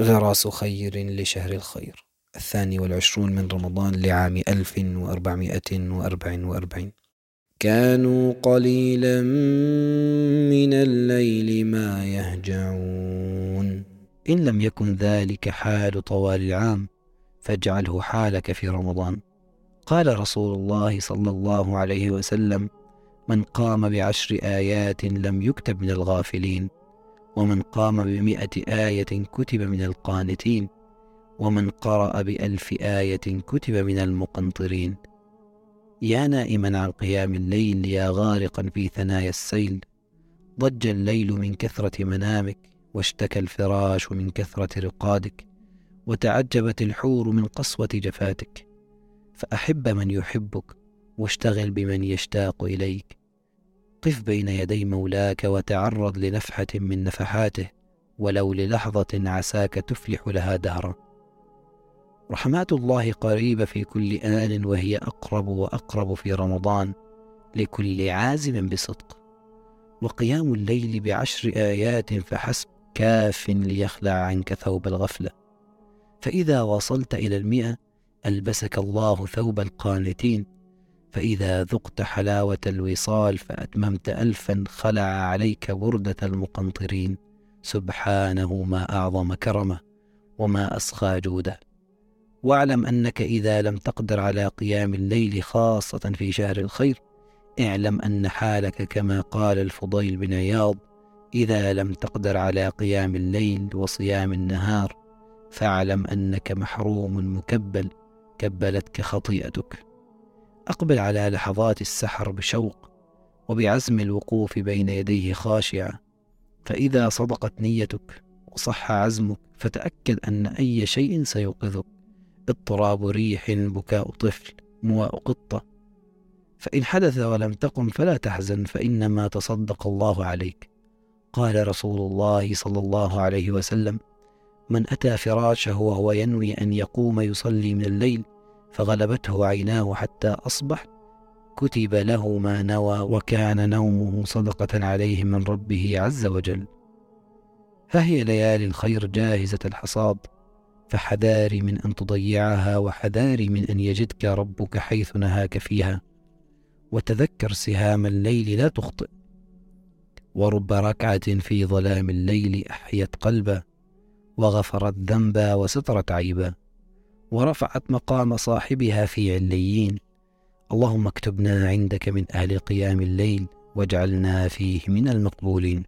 غراس خير لشهر الخير. الثاني والعشرون من رمضان لعام ألف وأربعمائة وأربع وأربعين. كانوا قليلا من الليل ما يهجعون. إن لم يكن ذلك حال طوال العام فاجعله حالك في رمضان. قال رسول الله صلى الله عليه وسلم من قام بعشر آيات لم يكتب من الغافلين. ومن قام بمئة آية كتب من القانتين ومن قرأ بألف آية كتب من المقنطرين. يا نائما عن قيام الليل يا غارقا في ثنايا السيل ضج الليل من كثرة منامك واشتكى الفراش من كثرة رقادك وتعجبت الحور من قسوة جفاتك. فأحب من يحبك واشتغل بمن يشتاق إليك. قف بين يدي مولاك وتعرض لنفحة من نفحاته ولو للحظة عساك تفلح لها دهرا رحمات الله قريبة في كل آن وهي أقرب وأقرب في رمضان لكل عازم بصدق. وقيام الليل بعشر آيات فحسب كاف ليخلع عنك ثوب الغفلة. فإذا وصلت إلى المئة ألبسك الله ثوب القانتين فإذا ذقت حلاوة الوصال فأتممت ألفا خلع عليك بردة المقنطرين. سبحانه ما أعظم كرمه وما أسخى جوده. واعلم أنك إذا لم تقدر على قيام الليل خاصة في شهر الخير اعلم أن حالك كما قال الفضيل بن عياض إذا لم تقدر على قيام الليل وصيام النهار فاعلم أنك محروم مكبل كبلتك خطيئتك. أقبل على لحظات السحر بشوق وبعزم الوقوف بين يديه خاشعة فإذا صدقت نيتك وصح عزمك فتأكد أن أي شيء سيوقظك. اضطراب ريح بكاء طفل مواء قطة. فإن حدث ولم تقم فلا تحزن فإنما تصدق الله عليك. قال رسول الله صلى الله عليه وسلم من أتى فراشه وهو ينوي أن يقوم يصلي من الليل فغلبته عيناه حتى أصبح كتب له ما نوى وكان نومه صدقة عليه من ربه عز وجل. فهي ليالي الخير جاهزة الحصاد فحذاري من أن تضيعها وحذاري من أن يجدك ربك حيث نهاك فيها. وتذكر سهام الليل لا تخطئ. ورب ركعة في ظلام الليل أحيت قلبا وغفرت ذنبا وسترت عيبا. ورفعت مقام صاحبها في عليين. اللهم اكتبنا عندك من أهل قيام الليل واجعلنا فيه من المقبولين.